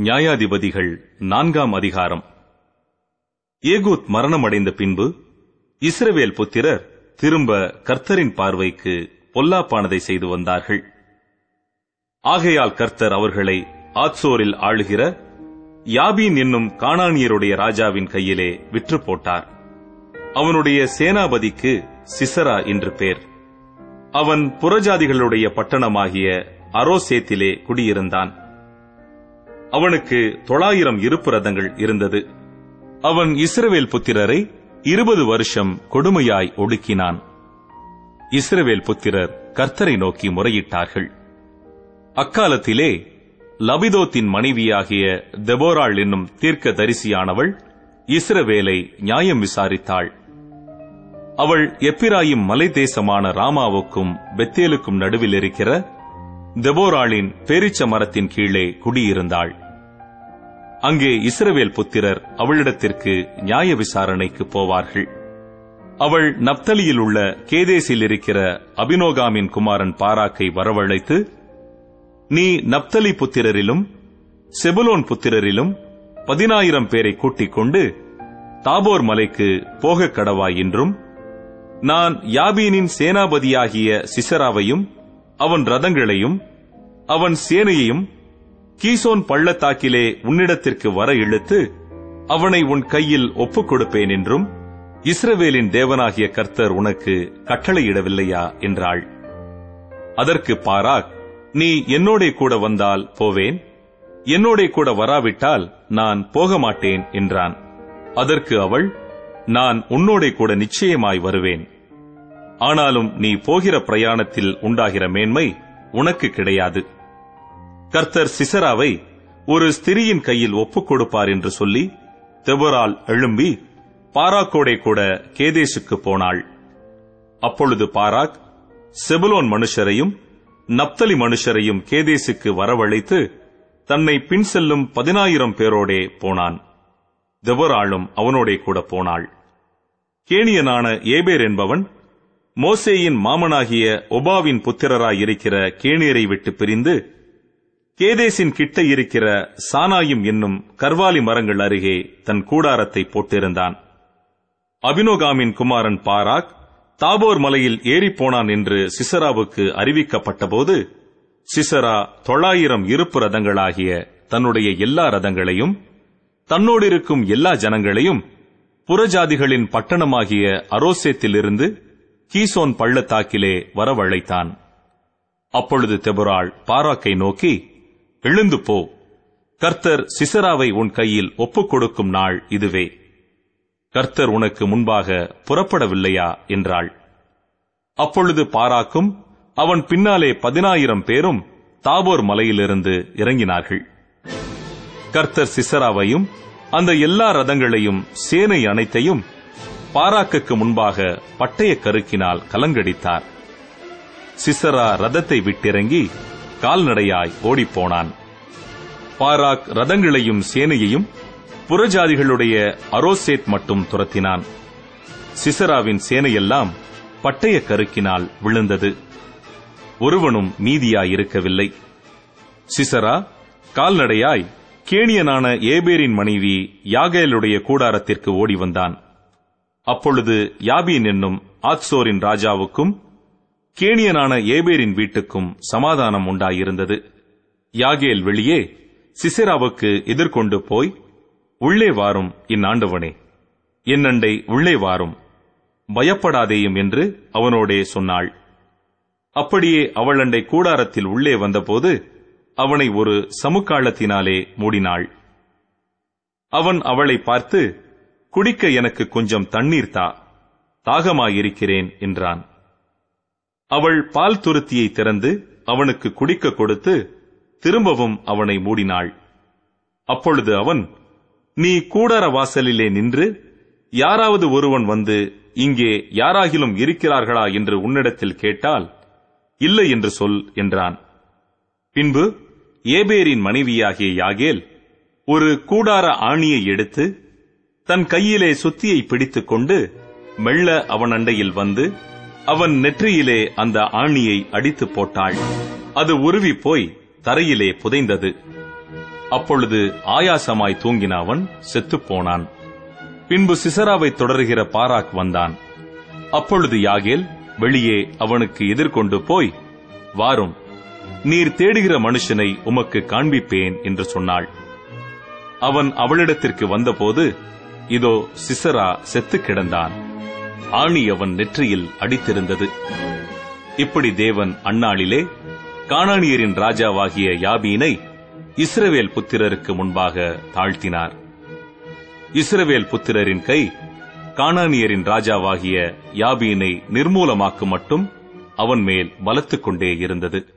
நியாயாதிபதிகள் நான்காம் அதிகாரம் ஏகூத் மரணமடைந்த பின்பு இஸ்ரவேல் புத்திரர் திரும்ப கர்த்தரின் பார்வைக்கு பொல்லாப்பானதை செய்து வந்தார்கள். ஆகையால் கர்த்தர் அவர்களை ஆத்சோரில் ஆளுகிற யாபீன் என்னும் காணானியருடைய ராஜாவின் கையிலே விற்று போட்டார். அவனுடைய சேனாபதிக்கு சிசரா என்று பேர். அவன் புறஜாதிகளுடைய பட்டணமாகிய அரோசேத்திலே குடியிருந்தான். அவனுக்கு தொள்ளாயிரம் இருப்பு ரதங்கள் இருந்தது. அவன் இஸ்ரவேல் புத்திரரை இருபது வருஷம் கொடுமையாய் ஒடுக்கினான். இஸ்ரவேல் புத்திரர் கர்த்தரை நோக்கி முறையிட்டார்கள். அக்காலத்திலே லபிதோத்தின் மனைவியாகிய தெபோராள் என்னும் தீர்க்க தரிசியானவள் இஸ்ரவேலை நியாயம் விசாரித்தாள். அவள் எப்பிராயும் மலை தேசமான ராமாவுக்கும் பெத்தேலுக்கும் நடுவில் இருக்கிற தெபோராளின் பேரிச்ச மரத்தின் கீழே குடியிருந்தாள். அங்கே இஸ்ரவேல் புத்திரர் அவளிடத்திற்கு நியாய விசாரணைக்கு போவார்கள். அவள் நப்தலியில் உள்ள கேதேசில் இருக்கிற அபினோகாமின் குமாரன் பாராக்கை வரவழைத்து நீ நப்தலி புத்திரரிலும் செபுலோன் புத்திரரிலும் பதினாயிரம் பேரை கூட்டிக் கொண்டு தாபோர் மலைக்கு போகக் கடவாய் என்றும் நான் யாபீனின் சேனாபதியாகிய சிசராவையும் அவன் ரதங்களையும் அவன் சேனையையும் கீசோன் பள்ளத்தாக்கிலே உன்னிடத்திற்கு வர இழுத்து அவனை உன் கையில் ஒப்புக் கொடுப்பேன் என்றும் இஸ்ரவேலின் தேவனாகிய கர்த்தர் உனக்கு கட்டளையிடவில்லையா என்றாள். அதற்கு பாராக் நீ என்னோடே கூட வந்தால் போவேன். என்னோடே கூட வராவிட்டால் நான் போக மாட்டேன் என்றான். அதற்கு அவள் நான் உன்னோடே கூட நிச்சயமாய் வருவேன். ஆனாலும் நீ போகிற பிரயாணத்தில் உண்டாகிற மேன்மை உனக்கு கிடையாது. கர்த்தர் சிசராவை ஒரு ஸ்திரியின் கையில் ஒப்புக் கொடுப்பார் என்று சொல்லி தெபரால் எழும்பி பாராக்கோடே கூட கேதேசுக்கு போனாள். அப்பொழுது பாராக் செபுலோன் மனுஷரையும் நப்தலி மனுஷரையும் கேதேசுக்கு வரவழைத்து தன்னை பின் செல்லும் பதினாயிரம் பேரோடே போனான். தெபராளும் அவனோடே கூட போனாள். கேணியனான ஏபேர் என்பவன் மோசேயின் மாமனாகிய ஒபாவின் புத்திரராயிருக்கிற கேணியரை விட்டு பிரிந்து கேதேசின் கிட்ட இருக்கிற சானாயும் என்னும் கர்வாலி மரங்கள் அருகே தன் கூடாரத்தை போட்டிருந்தான். அபினோகாமின் குமாரன் பாராக் தாபோர் மலையில் ஏறிப்போனான் என்று சிசராவுக்கு அறிவிக்கப்பட்டபோது சிசரா தொள்ளாயிரம் இருப்பு ரதங்களாகிய தன்னுடைய எல்லா ரதங்களையும் தன்னோடு இருக்கும் எல்லா ஜனங்களையும் புறஜாதிகளின் பட்டணமாகிய அரோசேத்திலிருந்து கீசோன் பள்ளத்தாக்கிலே வரவழைத்தான். அப்பொழுது தெபுராள் பாராக்கை நோக்கி எழுந்து போ. கர்த்தர் சிசராவை உன் கையில் ஒப்புக் கொடுக்கும் நாள் இதுவே. கர்த்தர் உனக்கு முன்பாக புறப்படவில்லையா? என்றாள். அப்பொழுது பாராக்கும் அவன் பின்னாலே பதினாயிரம் பேரும் தாபோர் மலையிலிருந்து இறங்கினார்கள். கர்த்தர் சிசராவையும் அந்த எல்லா ரதங்களையும் சேனை அனைத்தையும் பாராக்குக்கு முன்பாக பட்டய கருக்கினால் கலங்கடித்தார். சிசரா ரதத்தை விட்டிறங்கி கால்நடையாய் ஓடிப்போனான். பாராக் ரதங்களையும் சேனையையும் புறஜாதிகளுடைய அரோசேத் மட்டும் துரத்தினான். சிசராவின் சேனையெல்லாம் பட்டய கருக்கினால் விழுந்தது. ஒருவனும் மீதியாயிருக்கவில்லை. சிசரா கால்நடையாய் கேணியனான ஏபேரின் மனைவி யாகேலுடைய கூடாரத்திற்கு ஓடி வந்தான் அப்பொழுது யாபீன் என்னும் ஆத்சோரின் ராஜாவுக்கும் கேணியனான ஏபேரின் வீட்டுக்கும் சமாதானம் உண்டாயிருந்தது. யாகேல் வெளியே சிசிராவுக்கு எதிர்கொண்டு போய் உள்ளே வாரும் இந்நாண்டவனே. என்னண்டை உள்ளே வாரும். பயப்படாதேயும் என்று அவனோடே சொன்னாள். அப்படியே அவள் அண்டை கூடாரத்தில் உள்ளே வந்தபோது அவனை ஒரு சமுக்காளத்தினாலே மூடினாள். அவன் அவளை பார்த்து குடிக்க எனக்கு கொஞ்சம் தண்ணீர் தா தாகமாயிருக்கிறேன் என்றான். அவள் பால் துருத்தியை திறந்து அவனுக்கு குடிக்க கொடுத்து திரும்பவும் அவனை மூடினாள். அப்பொழுது அவன் நீ கூடார வாசலிலே நின்று யாராவது ஒருவன் வந்து இங்கே யாராகிலும் இருக்கிறார்களா என்று உன்னிடத்தில் கேட்டால் இல்லை என்று சொல் என்றான். பின்பு ஏபேரின் மனைவியாகிய யாகேல் ஒரு கூடார ஆணியை எடுத்து தன் கையிலே சுத்தியை பிடித்துக் கொண்டு மெல்ல அவன் அண்டையில் வந்து அவன் நெற்றியிலே அந்த ஆணியை அடித்து போட்டாள். அது உருவி போய் தரையிலே புதைந்தது. அப்பொழுது ஆயாசமாய் தூங்கின அவன் பின்பு சிசராவை தொடருகிற பாராக் வந்தான். அப்பொழுது யாகேல் வெளியே அவனுக்கு எதிர்கொண்டு போய் வாரும் நீர் தேடுகிற மனுஷனை உமக்கு காண்பிப்பேன் என்று சொன்னாள். அவன் அவளிடத்திற்கு வந்தபோது இதோ சிசரா செத்து கிடந்தான். ஆணி அவன் நெற்றியில் அடித்திருந்தது. இப்படி தேவன் அந்நாளிலே காணானியரின் ராஜாவாகிய யாபீனை இஸ்ரவேல் புத்திரருக்கு முன்பாக தாழ்த்தினார். இஸ்ரவேல் புத்திரரின் கை காணானியரின் ராஜாவாகிய யாபீனை நிர்மூலமாக்கும் மட்டும் அவன் மேல் பலத்துக் கொண்டே இருந்தது.